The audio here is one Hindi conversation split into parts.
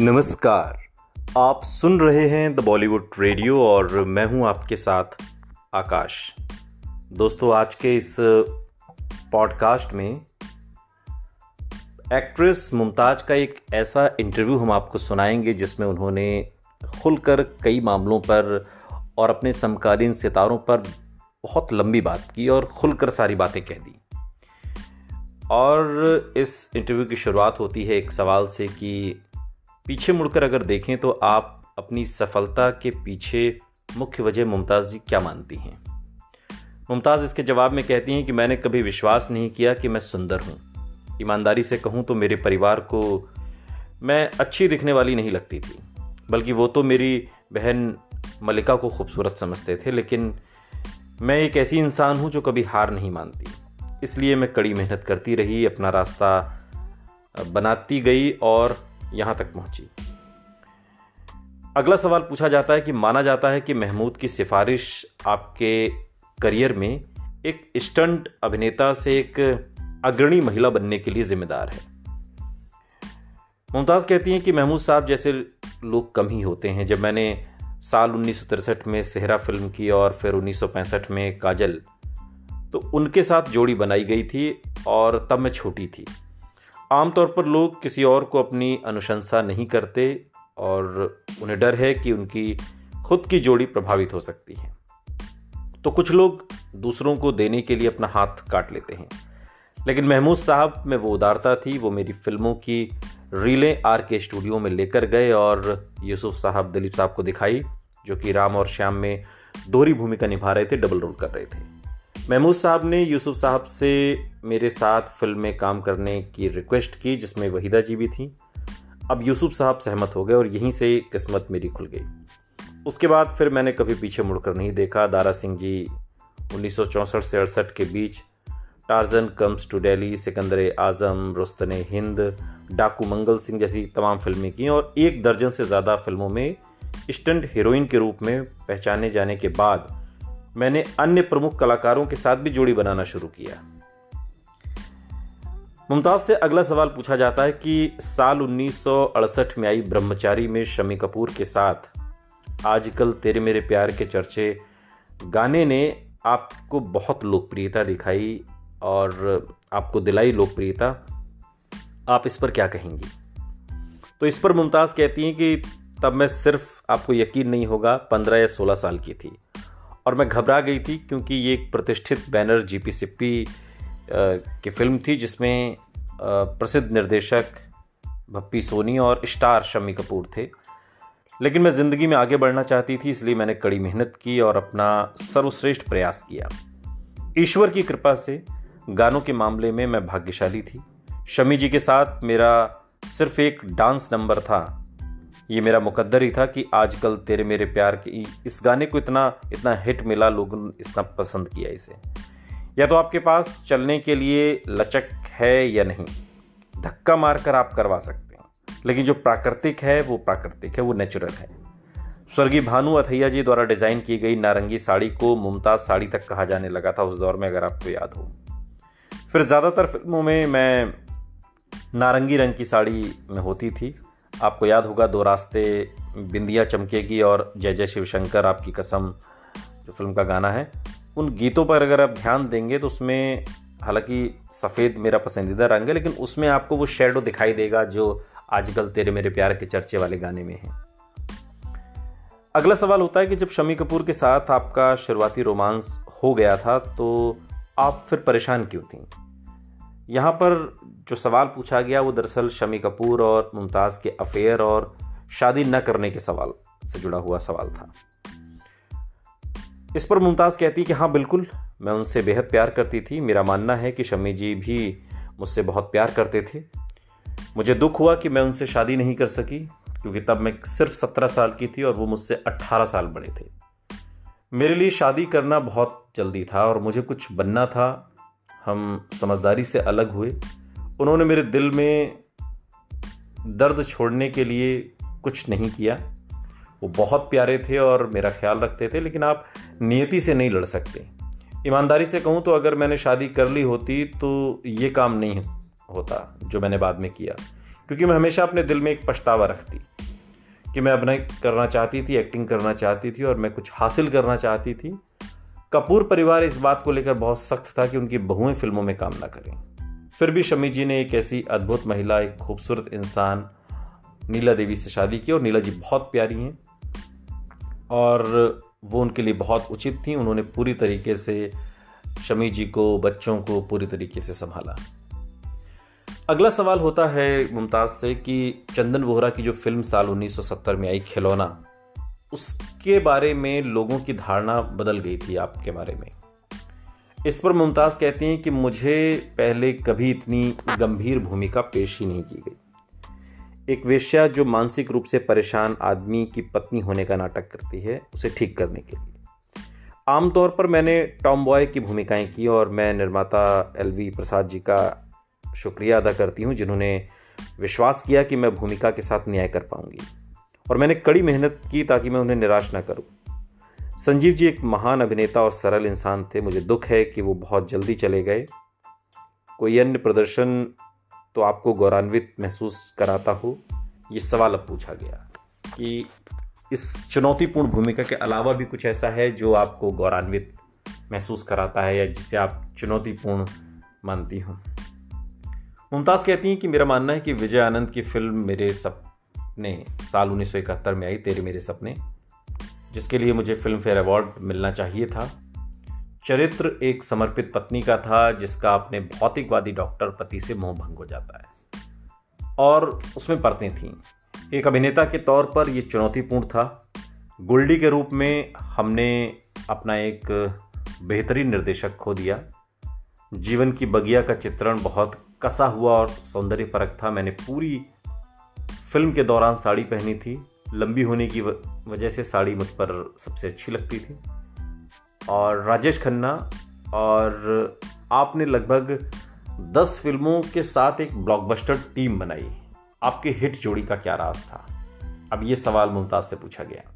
नमस्कार। आप सुन रहे हैं द बॉलीवुड रेडियो और मैं हूँ आपके साथ आकाश। दोस्तों, आज के इस पॉडकास्ट में एक्ट्रेस मुमताज़ का एक ऐसा इंटरव्यू हम आपको सुनाएँगे जिसमें उन्होंने खुलकर कई मामलों पर और अपने समकालीन सितारों पर बहुत लंबी बात की और खुलकर सारी बातें कह दी। और इस इंटरव्यू की शुरुआत होती है एक सवाल से कि पीछे मुड़कर अगर देखें तो आप अपनी सफलता के पीछे मुख्य वजह मुमताज़ जी क्या मानती हैं? मुमताज़ इसके जवाब में कहती हैं कि मैंने कभी विश्वास नहीं किया कि मैं सुंदर हूँ। ईमानदारी से कहूँ तो मेरे परिवार को मैं अच्छी दिखने वाली नहीं लगती थी। बल्कि वो तो मेरी बहन मलिका को खूबसूरत समझते थे, लेकिन मैं एक ऐसी इंसान हूँ जो कभी हार नहीं मानती। इसलिए मैं कड़ी मेहनत करती रही, अपना रास्ता बनाती गई और यहाँ तक पहुँची। अगला सवाल पूछा जाता है कि माना जाता है कि महमूद की सिफारिश आपके करियर में एक स्टंट अभिनेता से एक अग्रणी महिला बनने के लिए जिम्मेदार है। मुमताज़ कहती हैं कि महमूद साहब जैसे लोग कम ही होते हैं। जब मैंने साल उन्नीस में सेहरा फ़िल्म की और फिर उन्नीस सौ पैंसठ में काजल तो उनके साथ जोड़ी बनाई गई थी और तब मैं छोटी थी। आमतौर पर लोग किसी और को अपनी अनुशंसा नहीं करते और उन्हें डर है कि उनकी खुद की जोड़ी प्रभावित हो सकती है। तो कुछ लोग दूसरों को देने के लिए अपना हाथ काट लेते हैं। लेकिन महमूद साहब में वो उदारता थी, वो मेरी फ़िल्मों की रीलें आर के स्टूडियो में लेकर गए और यूसुफ साहब दिलीप साहब को दिखाई, जो कि राम और श्याम में दोहरी भूमिका निभा रहे थे, डबल रोल कर रहे थे। महमूद साहब ने यूसुफ साहब से मेरे साथ फ़िल्म में काम करने की रिक्वेस्ट की, जिसमें वहीदा जी भी थी। अब यूसुफ साहब सहमत हो गए और यहीं से किस्मत मेरी खुल गई। उसके बाद फिर मैंने कभी पीछे मुड़कर नहीं देखा। दारा सिंह जी उन्नीस से अड़सठ के बीच, Tarzan comes to Delhi, Sikandar Azam, Rustam Hind, Daku Mangal Singh जैसी तमाम फ़िल्में की और एक दर्जन से ज़्यादा फ़िल्मों में स्टंट हीरोइन के रूप में पहचाने जाने के बाद मैंने अन्य प्रमुख कलाकारों के साथ भी जोड़ी बनाना शुरू किया। मुमताज़ से अगला सवाल पूछा जाता है कि साल उन्नीस सौ अड़सठ में आई ब्रह्मचारी में शमी कपूर के साथ आजकल तेरे मेरे प्यार के चर्चे गाने ने आपको बहुत लोकप्रियता दिखाई और आपको दिलाई लोकप्रियता। आप इस पर क्या कहेंगी? तो इस पर मुमताज़ कहती हैं कि तब मैं सिर्फ़ आपको यकीन नहीं होगा, पंद्रह या सोलह साल की थी। और मैं घबरा गई थी क्योंकि ये एक प्रतिष्ठित बैनर जीपी सिप्पी की फ़िल्म थी, जिसमें प्रसिद्ध निर्देशक भप्पी सोनी और स्टार शम्मी कपूर थे। लेकिन मैं ज़िंदगी में आगे बढ़ना चाहती थी, इसलिए मैंने कड़ी मेहनत की और अपना सर्वश्रेष्ठ प्रयास किया। ईश्वर की कृपा से गानों के मामले में मैं भाग्यशाली थी। शमी जी के साथ मेरा सिर्फ़ एक डांस नंबर था ये मेरा मुकद्दर ही था कि आजकल तेरे मेरे प्यार की इस गाने को इतना इतना हिट मिला, लोगों ने इतना पसंद किया इसे। या तो आपके पास चलने के लिए लचक है या नहीं, धक्का मारकर आप करवा सकते हैं, लेकिन जो प्राकृतिक है, वो प्राकृतिक है, वो नेचुरल है। स्वर्गीय भानु अथैया जी द्वारा डिज़ाइन की गई नारंगी साड़ी को मुमताज़ साड़ी तक कहा जाने लगा था, उस दौर में अगर आपको याद हो। फिर ज़्यादातर फ़िल्मों में मैं नारंगी रंग की साड़ी में होती थी आपको याद होगा, दो रास्ते बिंदिया चमकेगी और जय जय शिव शंकर आपकी कसम, जो फ़िल्म का गाना है। उन गीतों पर अगर आप ध्यान देंगे तो उसमें हालाँकि सफ़ेद मेरा पसंदीदा रंग है, लेकिन उसमें आपको वो शेडो दिखाई देगा, जो आजकल तेरे मेरे प्यार के चर्चे वाले गाने में है। अगला सवाल होता है कि जब शमी कपूर के साथ आपका शुरुआती रोमांस हो गया था तो आप फिर परेशान क्यों थी? यहाँ पर जो सवाल पूछा गया, वो दरअसल शमी कपूर और मुमताज़ के अफेयर और शादी न करने के सवाल से जुड़ा हुआ सवाल था। इस पर मुमताज़ कहती कि हाँ बिल्कुल, मैं उनसे बेहद प्यार करती थी। मेरा मानना है कि शमी जी भी मुझसे बहुत प्यार करते थे। मुझे दुख हुआ कि मैं उनसे शादी नहीं कर सकी, क्योंकि तब मैं सिर्फ़ सत्रह साल की थी और वो मुझसे अट्ठारह साल बड़े थे। मेरे लिए शादी करना बहुत जल्दी था और मुझे कुछ बनना था हम समझदारी से अलग हुए। उन्होंने मेरे दिल में दर्द छोड़ने के लिए कुछ नहीं किया। वो बहुत प्यारे थे और मेरा ख्याल रखते थे, लेकिन आप नियति से नहीं लड़ सकते। ईमानदारी से कहूँ तो अगर मैंने शादी कर ली होती तो ये काम नहीं होता जो मैंने बाद में किया, क्योंकि मैं हमेशा अपने दिल में एक पछतावा रखती। कि मैं अभिनय करना चाहती थी एक्टिंग करना चाहती थी और मैं कुछ हासिल करना चाहती थी कपूर परिवार इस बात को लेकर बहुत सख्त था कि उनकी बहुएँ फ़िल्मों में काम ना करें। फिर भी शमी जी ने एक ऐसी अद्भुत महिला, एक खूबसूरत इंसान, नीला देवी से शादी की और नीला जी बहुत प्यारी हैं और वो उनके लिए बहुत उचित थी। उन्होंने पूरी तरीके से शमी जी को, बच्चों को पूरी तरीके से संभाला। अगला सवाल होता है मुमताज़ से कि चंदन वोहरा की जो फ़िल्म साल 1970 में आई, खिलौना उसके बारे में लोगों की धारणा बदल गई थी आपके बारे में। इस पर मुमताज़ कहती हैं कि मुझे पहले कभी इतनी गंभीर भूमिका पेश ही नहीं की गई। एक वेश्या जो मानसिक रूप से परेशान आदमी की पत्नी होने का नाटक करती है, उसे ठीक करने के लिए। आमतौर पर मैंने टॉम बॉय की भूमिकाएँ की और मैं निर्माता एल वी प्रसाद जी का शुक्रिया अदा करती हूँ, जिन्होंने विश्वास किया कि मैं भूमिका के साथ न्याय कर पाऊँगी। और मैंने कड़ी मेहनत की ताकि मैं उन्हें निराश ना करूँ। संजीव जी एक महान अभिनेता और सरल इंसान थे। मुझे दुख है कि वो बहुत जल्दी चले गए। कोई अन्य प्रदर्शन तो आपको गौरवान्वित महसूस कराता हो? ये सवाल अब पूछा गया कि इस चुनौतीपूर्ण भूमिका के अलावा भी कुछ ऐसा है जो आपको गौरवान्वित महसूस कराता है या जिसे आप चुनौतीपूर्ण मानती हूँ? मुमताज़ कहती हैं कि मेरा मानना है कि विजय आनंद की फ़िल्म मेरे सपने साल उन्नीस सौ इकहत्तर में आई, तेरे मेरे सपने, जिसके लिए मुझे फ़िल्म फेयर अवार्ड मिलना चाहिए था। चरित्र एक समर्पित पत्नी का था, जिसका अपने भौतिकवादी डॉक्टर पति से मोह भंग हो जाता है। और उसमें परतें थीं। एक अभिनेता के तौर पर यह चुनौतीपूर्ण था। गुल्डी के रूप में हमने अपना एक बेहतरीन निर्देशक खो दिया। जीवन की बगिया का चित्रण बहुत कसा हुआ और सौंदर्य परक था। मैंने पूरी फ़िल्म के दौरान साड़ी पहनी थी। लंबी होने की वजह से साड़ी मुझ पर सबसे अच्छी लगती थी। और राजेश खन्ना और आपने लगभग दस फ़िल्मों के साथ एक ब्लॉकबस्टर टीम बनाई। आपके हिट जोड़ी का क्या राज था? अब ये सवाल मुमताज़ से पूछा गया।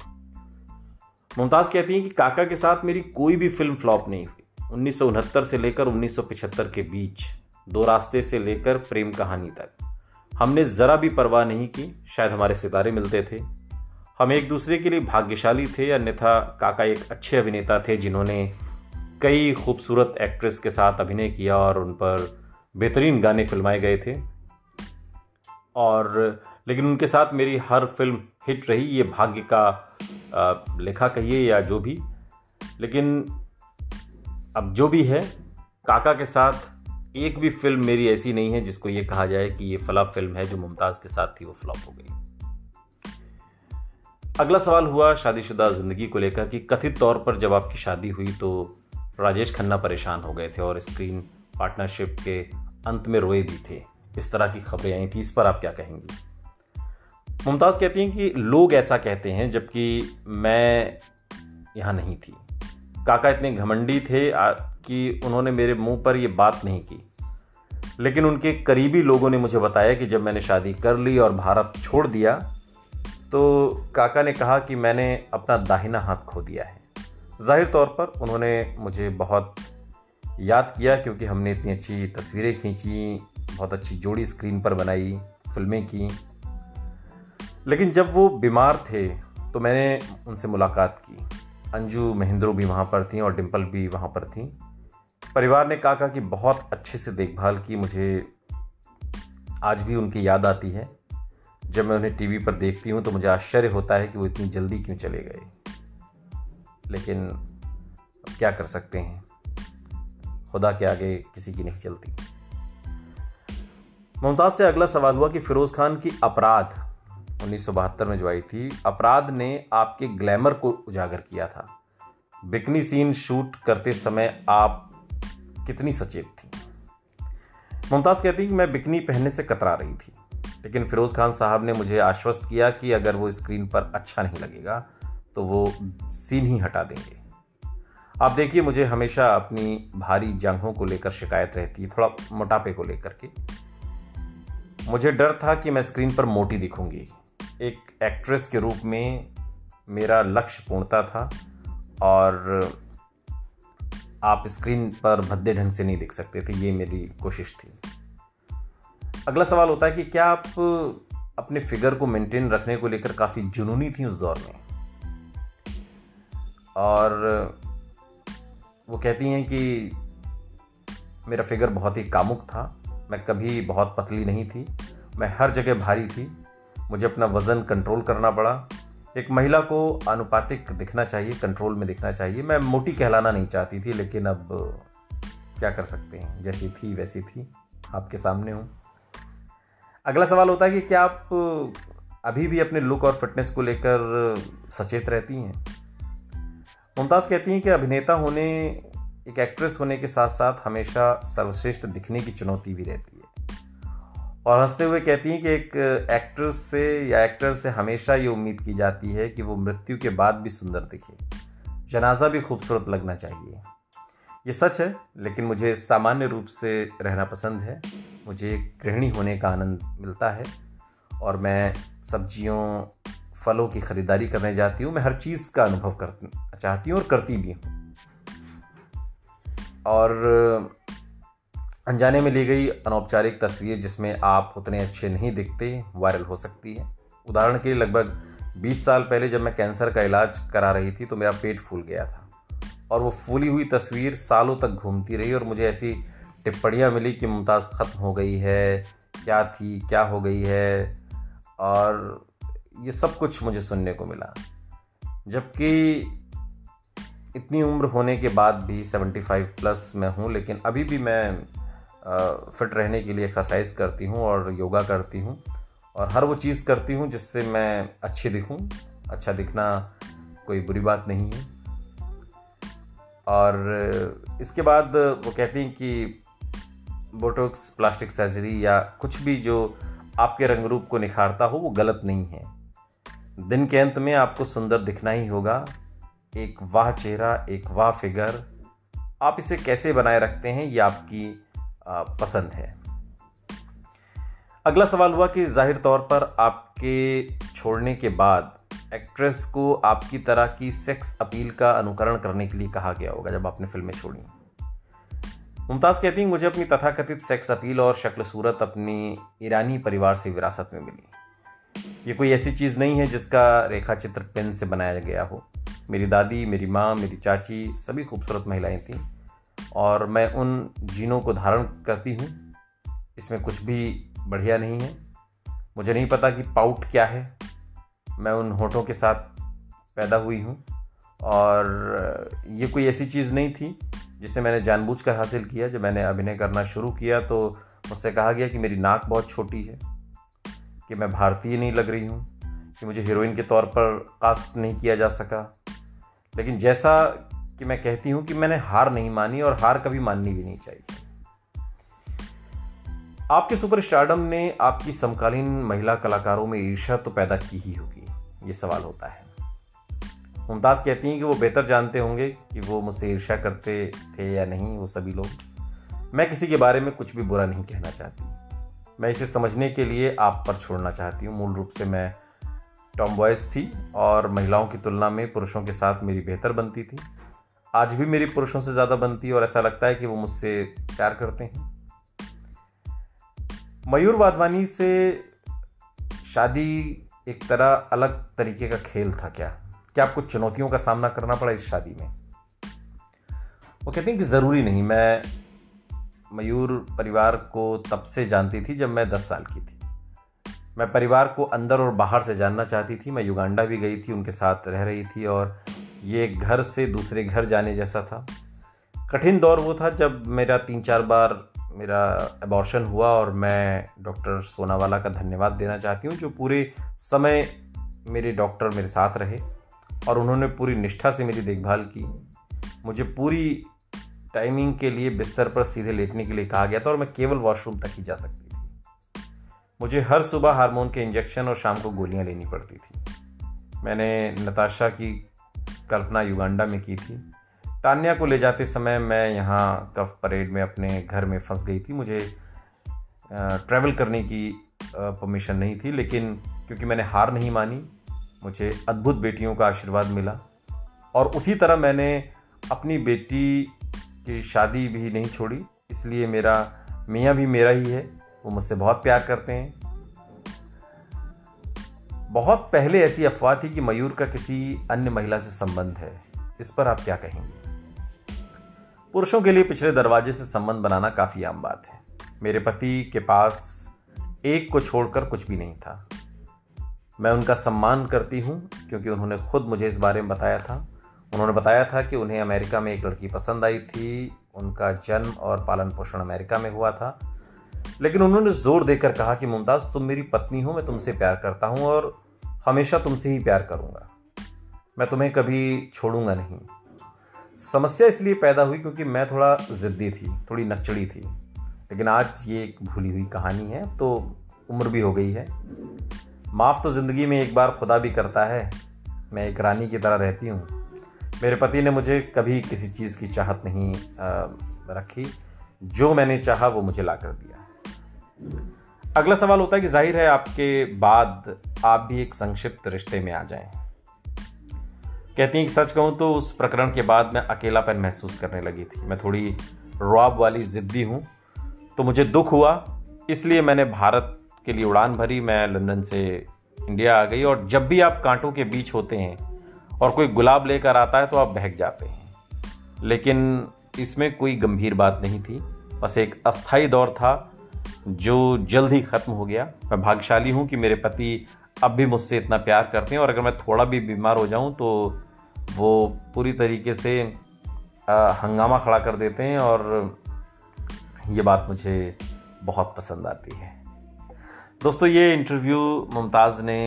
मुमताज़ कहती हैं कि काका के साथ मेरी कोई भी फ़िल्म फ्लॉप नहीं हुई। उन्नीस सौ उनहत्तर से लेकर 1975 के बीच, दो रास्ते से लेकर प्रेम कहानी तक। हमने ज़रा भी परवाह नहीं की। शायद हमारे सितारे मिलते थे। हम एक दूसरे के लिए भाग्यशाली थे, अन्यथा काका एक अच्छे अभिनेता थे जिन्होंने कई खूबसूरत एक्ट्रेस के साथ अभिनय किया और उन पर बेहतरीन गाने फिल्माए गए थे। और लेकिन उनके साथ मेरी हर फ़िल्म हिट रही, ये भाग्य का लेखा कहिए या जो भी। लेकिन अब जो भी है, काका के साथ एक भी फ़िल्म मेरी ऐसी नहीं है जिसको ये कहा जाए कि ये फला फ़िल्म है जो मुमताज़ के साथ थी, वो फ्लॉप हो गई। अगला सवाल हुआ शादीशुदा ज़िंदगी को लेकर कि कथित तौर पर जब आपकी शादी हुई तो राजेश खन्ना परेशान हो गए थे और स्क्रीन पार्टनरशिप के अंत में रोए भी थे। इस तरह की खबरें आई थी, इस पर आप क्या कहेंगी? मुमताज़ कहती हैं कि लोग ऐसा कहते हैं जबकि मैं यहाँ नहीं थी। काका इतने घमंडी थे कि उन्होंने मेरे मुँह पर ये बात नहीं की। लेकिन उनके करीबी लोगों ने मुझे बताया कि जब मैंने शादी कर ली और भारत छोड़ दिया तो काका ने कहा कि मैंने अपना दाहिना हाथ खो दिया है। ज़ाहिर तौर पर उन्होंने मुझे बहुत याद किया क्योंकि हमने इतनी अच्छी तस्वीरें खींची, बहुत अच्छी जोड़ी स्क्रीन पर बनाई, फ़िल्में की। लेकिन जब वो बीमार थे तो मैंने उनसे मुलाकात की। अंजू महेंद्रो भी वहाँ पर थी और डिम्पल भी वहाँ पर थी। परिवार ने काका की बहुत अच्छे से देखभाल की, मुझे आज भी उनकी याद आती है। जब मैं उन्हें टीवी पर देखती हूँ तो मुझे आश्चर्य होता है कि वो इतनी जल्दी क्यों चले गए। लेकिन क्या कर सकते हैं? खुदा के आगे किसी की नहीं चलती। मुमताज़ से अगला सवाल हुआ कि फिरोज़ खान की अपराध उन्नीस सौ बहत्तर में जो आई थी, अपराध ने आपके ग्लैमर को उजागर किया था। बिकनी सीन शूट करते समय आप कितनी सचेत थी। मुमताज़ कहती कि मैं बिकनी पहनने से कतरा रही थी, लेकिन फिरोज़ खान साहब ने मुझे आश्वस्त किया कि अगर वो स्क्रीन पर अच्छा नहीं लगेगा तो वो सीन ही हटा देंगे। आप देखिए, मुझे हमेशा अपनी भारी जांघों को लेकर शिकायत रहती है, थोड़ा मोटापे को लेकर के। मुझे डर था कि मैं स्क्रीन पर मोटी दिखूँगी। एक एक्ट्रेस के रूप में मेरा लक्ष्य पूर्णता था और आप स्क्रीन पर भद्दे ढंग से नहीं दिख सकते थे, ये मेरी कोशिश थी। अगला सवाल होता है कि क्या आप अपने फिगर को मेंटेन रखने को लेकर काफ़ी जुनूनी थी उस दौर में? और वो कहती हैं कि मेरा फिगर बहुत ही कामुक था, मैं कभी बहुत पतली नहीं थी, मैं हर जगह भारी थी, मुझे अपना वज़न कंट्रोल करना पड़ा एक महिला को अनुपातिक दिखना चाहिए कंट्रोल में दिखना चाहिए। मैं मोटी कहलाना नहीं चाहती थी, लेकिन अब, क्या कर सकते हैं? जैसी थी, वैसी थी। आपके सामने हूँ। अगला सवाल होता है कि क्या आप अभी भी अपने लुक और फिटनेस को लेकर सचेत रहती हैं? मुमताज़ कहती हैं कि अभिनेता होने, एक एक्ट्रेस होने के साथ साथ हमेशा सर्वश्रेष्ठ दिखने की चुनौती भी रहती है। और हँसते हुए कहती हैं कि एक एक्ट्रेस से या एक्टर से हमेशा ये उम्मीद की जाती है कि वो मृत्यु के बाद भी सुंदर दिखे। जनाजा भी खूबसूरत लगना चाहिए। ये सच है, लेकिन मुझे सामान्य रूप से रहना पसंद है। मुझे गृहिणी होने का आनंद मिलता है और मैं सब्जियों, फलों की ख़रीदारी करने जाती हूँ। मैं हर चीज़ का अनुभव कर चाहती हूँ और करती भी हूँ। और अनजाने में ली गई अनौपचारिक तस्वीर जिसमें आप उतने अच्छे नहीं दिखते, वायरल हो सकती है। उदाहरण के लिए, लगभग 20 साल पहले जब मैं कैंसर का इलाज करा रही थी तो मेरा पेट फूल गया था। और वो फूली हुई तस्वीर सालों तक घूमती रही और मुझे ऐसी टिप्पणियाँ मिली कि मुमताज़ ख़त्म हो गई है, क्या थी, क्या हो गई है? और ये सब कुछ मुझे सुनने को मिला। जबकि इतनी उम्र होने के बाद भी 75 प्लस मैं हूँ, लेकिन अभी भी मैं फिट रहने के लिए एक्सरसाइज करती हूँ और योगा करती हूँ और हर वो चीज़ करती हूँ जिससे मैं अच्छी दिखूँ। अच्छा दिखना कोई बुरी बात नहीं है। और इसके बाद वो कहती हैं कि बोटोक्स प्लास्टिक सर्जरी या कुछ भी जो आपके रंग रूप को निखारता हो वो गलत नहीं है। दिन के अंत में आपको सुंदर दिखना ही होगा। एक वाह चेहरा, एक वाह फिगर। आप इसे कैसे बनाए रखते हैं ये आपकी पसंद है। अगला सवाल हुआ कि ज़ाहिर तौर पर आपके छोड़ने के बाद एक्ट्रेस को आपकी तरह की सेक्स अपील का अनुकरण करने के लिए कहा गया होगा जब आपने फ़िल्में छोड़ी। मुमताज़ कहती हैं, मुझे अपनी तथाकथित सेक्स अपील और शक्ल सूरत अपनी ईरानी परिवार से विरासत में मिली। ये कोई ऐसी चीज़ नहीं है जिसका रेखा चित्र पेन से बनाया गया हो। मेरी दादी, मेरी माँ, मेरी चाची, सभी खूबसूरत महिलाएँ थीं। और मैं उन जीनों को धारण करती हूँ। इसमें कुछ भी बढ़िया नहीं है। मुझे नहीं पता कि पाउट क्या है। मैं उन होठों के साथ पैदा हुई हूँ और ये कोई ऐसी चीज़ नहीं थी जिसे मैंने जानबूझकर हासिल किया। जब मैंने अभिनय करना शुरू किया तो मुझसे कहा गया कि मेरी नाक बहुत छोटी है, कि मैं भारतीय नहीं लग रही हूँ, कि मुझे हीरोइन के तौर पर कास्ट नहीं किया जा सका। लेकिन जैसा कि मैं कहती हूँ कि मैंने हार नहीं मानी और हार कभी माननी भी नहीं चाहिए। आपके सुपर स्टार्डम ने आपकी समकालीन महिला कलाकारों में ईर्षा तो पैदा की ही होगी, ये सवाल होता है। मुमताज़ कहती हैं कि वो बेहतर जानते होंगे कि वो मुझसे ईर्षा करते थे या नहीं, वो सभी लोग। मैं किसी के बारे में कुछ भी बुरा नहीं कहना चाहती। मैं इसे समझने के लिए आप पर छोड़ना चाहती हूँ। मूल रूप से मैं टॉम बॉयस थी और महिलाओं की तुलना में पुरुषों के साथ मेरी बेहतर बनती थी। आज भी मेरी पुरुषों से ज़्यादा बनती है और ऐसा लगता है कि वो मुझसे प्यार करते हैं। मयूर वाधवानी से शादी एक तरह अलग तरीके का खेल था क्या? क्या आपको चुनौतियों का सामना करना पड़ा इस शादी में? वो कहते हैं कि ज़रूरी नहीं, मैं मयूर परिवार को तब से जानती थी जब मैं दस साल की थी। मैं परिवार को अंदर और बाहर से जानना चाहती थी, मैं युगांडा भी गई थी, उनके साथ रह रही थी और ये घर से दूसरे घर जाने जैसा था। कठिन दौर वो था जब मेरा तीन चार बार मेरा अबॉर्शन हुआ और मैं डॉक्टर सोनावाला का धन्यवाद देना चाहती हूँ, जो पूरे समय मेरे डॉक्टर मेरे साथ रहे और उन्होंने पूरी निष्ठा से मेरी देखभाल की। मुझे पूरी टाइमिंग के लिए बिस्तर पर सीधे लेटने के लिए कहा गया था और मैं केवल वॉशरूम तक ही जा सकती थी। मुझे हर सुबह हार्मोन के इंजेक्शन और शाम को गोलियाँ लेनी पड़ती थी। मैंने नताशा की कल्पना युगांडा में की थी। तान्या को ले जाते समय मैं यहाँ कफ परेड में अपने घर में फंस गई थी। मुझे ट्रैवल करने की परमिशन नहीं थी, लेकिन क्योंकि मैंने हार नहीं मानी, मुझे अद्भुत बेटियों का आशीर्वाद मिला। और उसी तरह मैंने अपनी बेटी की शादी भी नहीं छोड़ी, इसलिए मेरा, मियाँ भी मेरा ही है, वो मुझसे बहुत प्यार करते हैं। बहुत पहले ऐसी अफवाह थी कि मयूर का किसी अन्य महिला से संबंध है। इस पर आप क्या कहेंगे? पुरुषों के लिए पिछले दरवाजे से संबंध बनाना काफ़ी आम बात है। मेरे पति के पास एक को छोड़कर कुछ भी नहीं था। मैं उनका सम्मान करती हूँ, क्योंकि उन्होंने खुद मुझे इस बारे में बताया था। उन्होंने बताया था कि उन्हें अमेरिका में एक लड़की पसंद आई थी। उनका जन्म और पालन पोषण अमेरिका में हुआ था। लेकिन उन्होंने ज़ोर देकर कहा कि, मुमताज़, तुम मेरी पत्नी हो, मैं तुमसे प्यार करता हूँ और हमेशा तुमसे ही प्यार करूँगा। मैं तुम्हें कभी छोड़ूँगा नहीं। समस्या इसलिए पैदा हुई क्योंकि मैं थोड़ा ज़िद्दी थी थोड़ी नकचड़ी थी। लेकिन आज ये एक भूली हुई कहानी है तो उम्र भी हो गई है। माफ़ तो ज़िंदगी में एक बार खुदा भी करता है। मैं एक रानी की तरह रहती हूँ। मेरे पति ने मुझे कभी किसी चीज़ की चाहत नहीं आ, रखी। जो मैंने चाहा वो मुझे ला कर दिया। अगला सवाल होता है कि ज़ाहिर है आपके बाद आप भी एक संक्षिप्त रिश्ते में आ जाएँ। कहती हैं कि सच कहूँ तो उस प्रकरण के बाद मैं अकेलापन महसूस करने लगी थी। मैं थोड़ी रॉब वाली ज़िद्दी हूँ तो मुझे दुख हुआ। इसलिए मैंने भारत के लिए उड़ान भरी, मैं लंदन से इंडिया आ गई और जब भी आप कांटों के बीच होते हैं और कोई गुलाब लेकर आता है तो आप बहक जाते हैं। लेकिन इसमें कोई गंभीर बात नहीं थी, बस एक अस्थाई दौर था जो जल्द ही ख़त्म हो गया। मैं भाग्यशाली हूँ कि मेरे पति अब भी मुझसे इतना प्यार करते हैं और अगर मैं थोड़ा भी बीमार हो जाऊँ तो वो पूरी तरीके से हंगामा खड़ा कर देते हैं और ये बात मुझे बहुत पसंद आती है। दोस्तों, ये इंटरव्यू मुमताज़ ने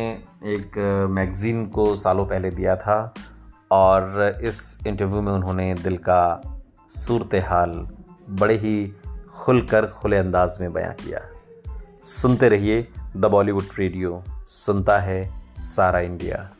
एक मैगज़ीन को सालों पहले दिया था और इस इंटरव्यू में उन्होंने दिल का सूरत हाल बड़े ही खुलकर खुले अंदाज में बयां किया। सुनते रहिए द बॉलीवुड रेडियो, सुनता है सारा इंडिया।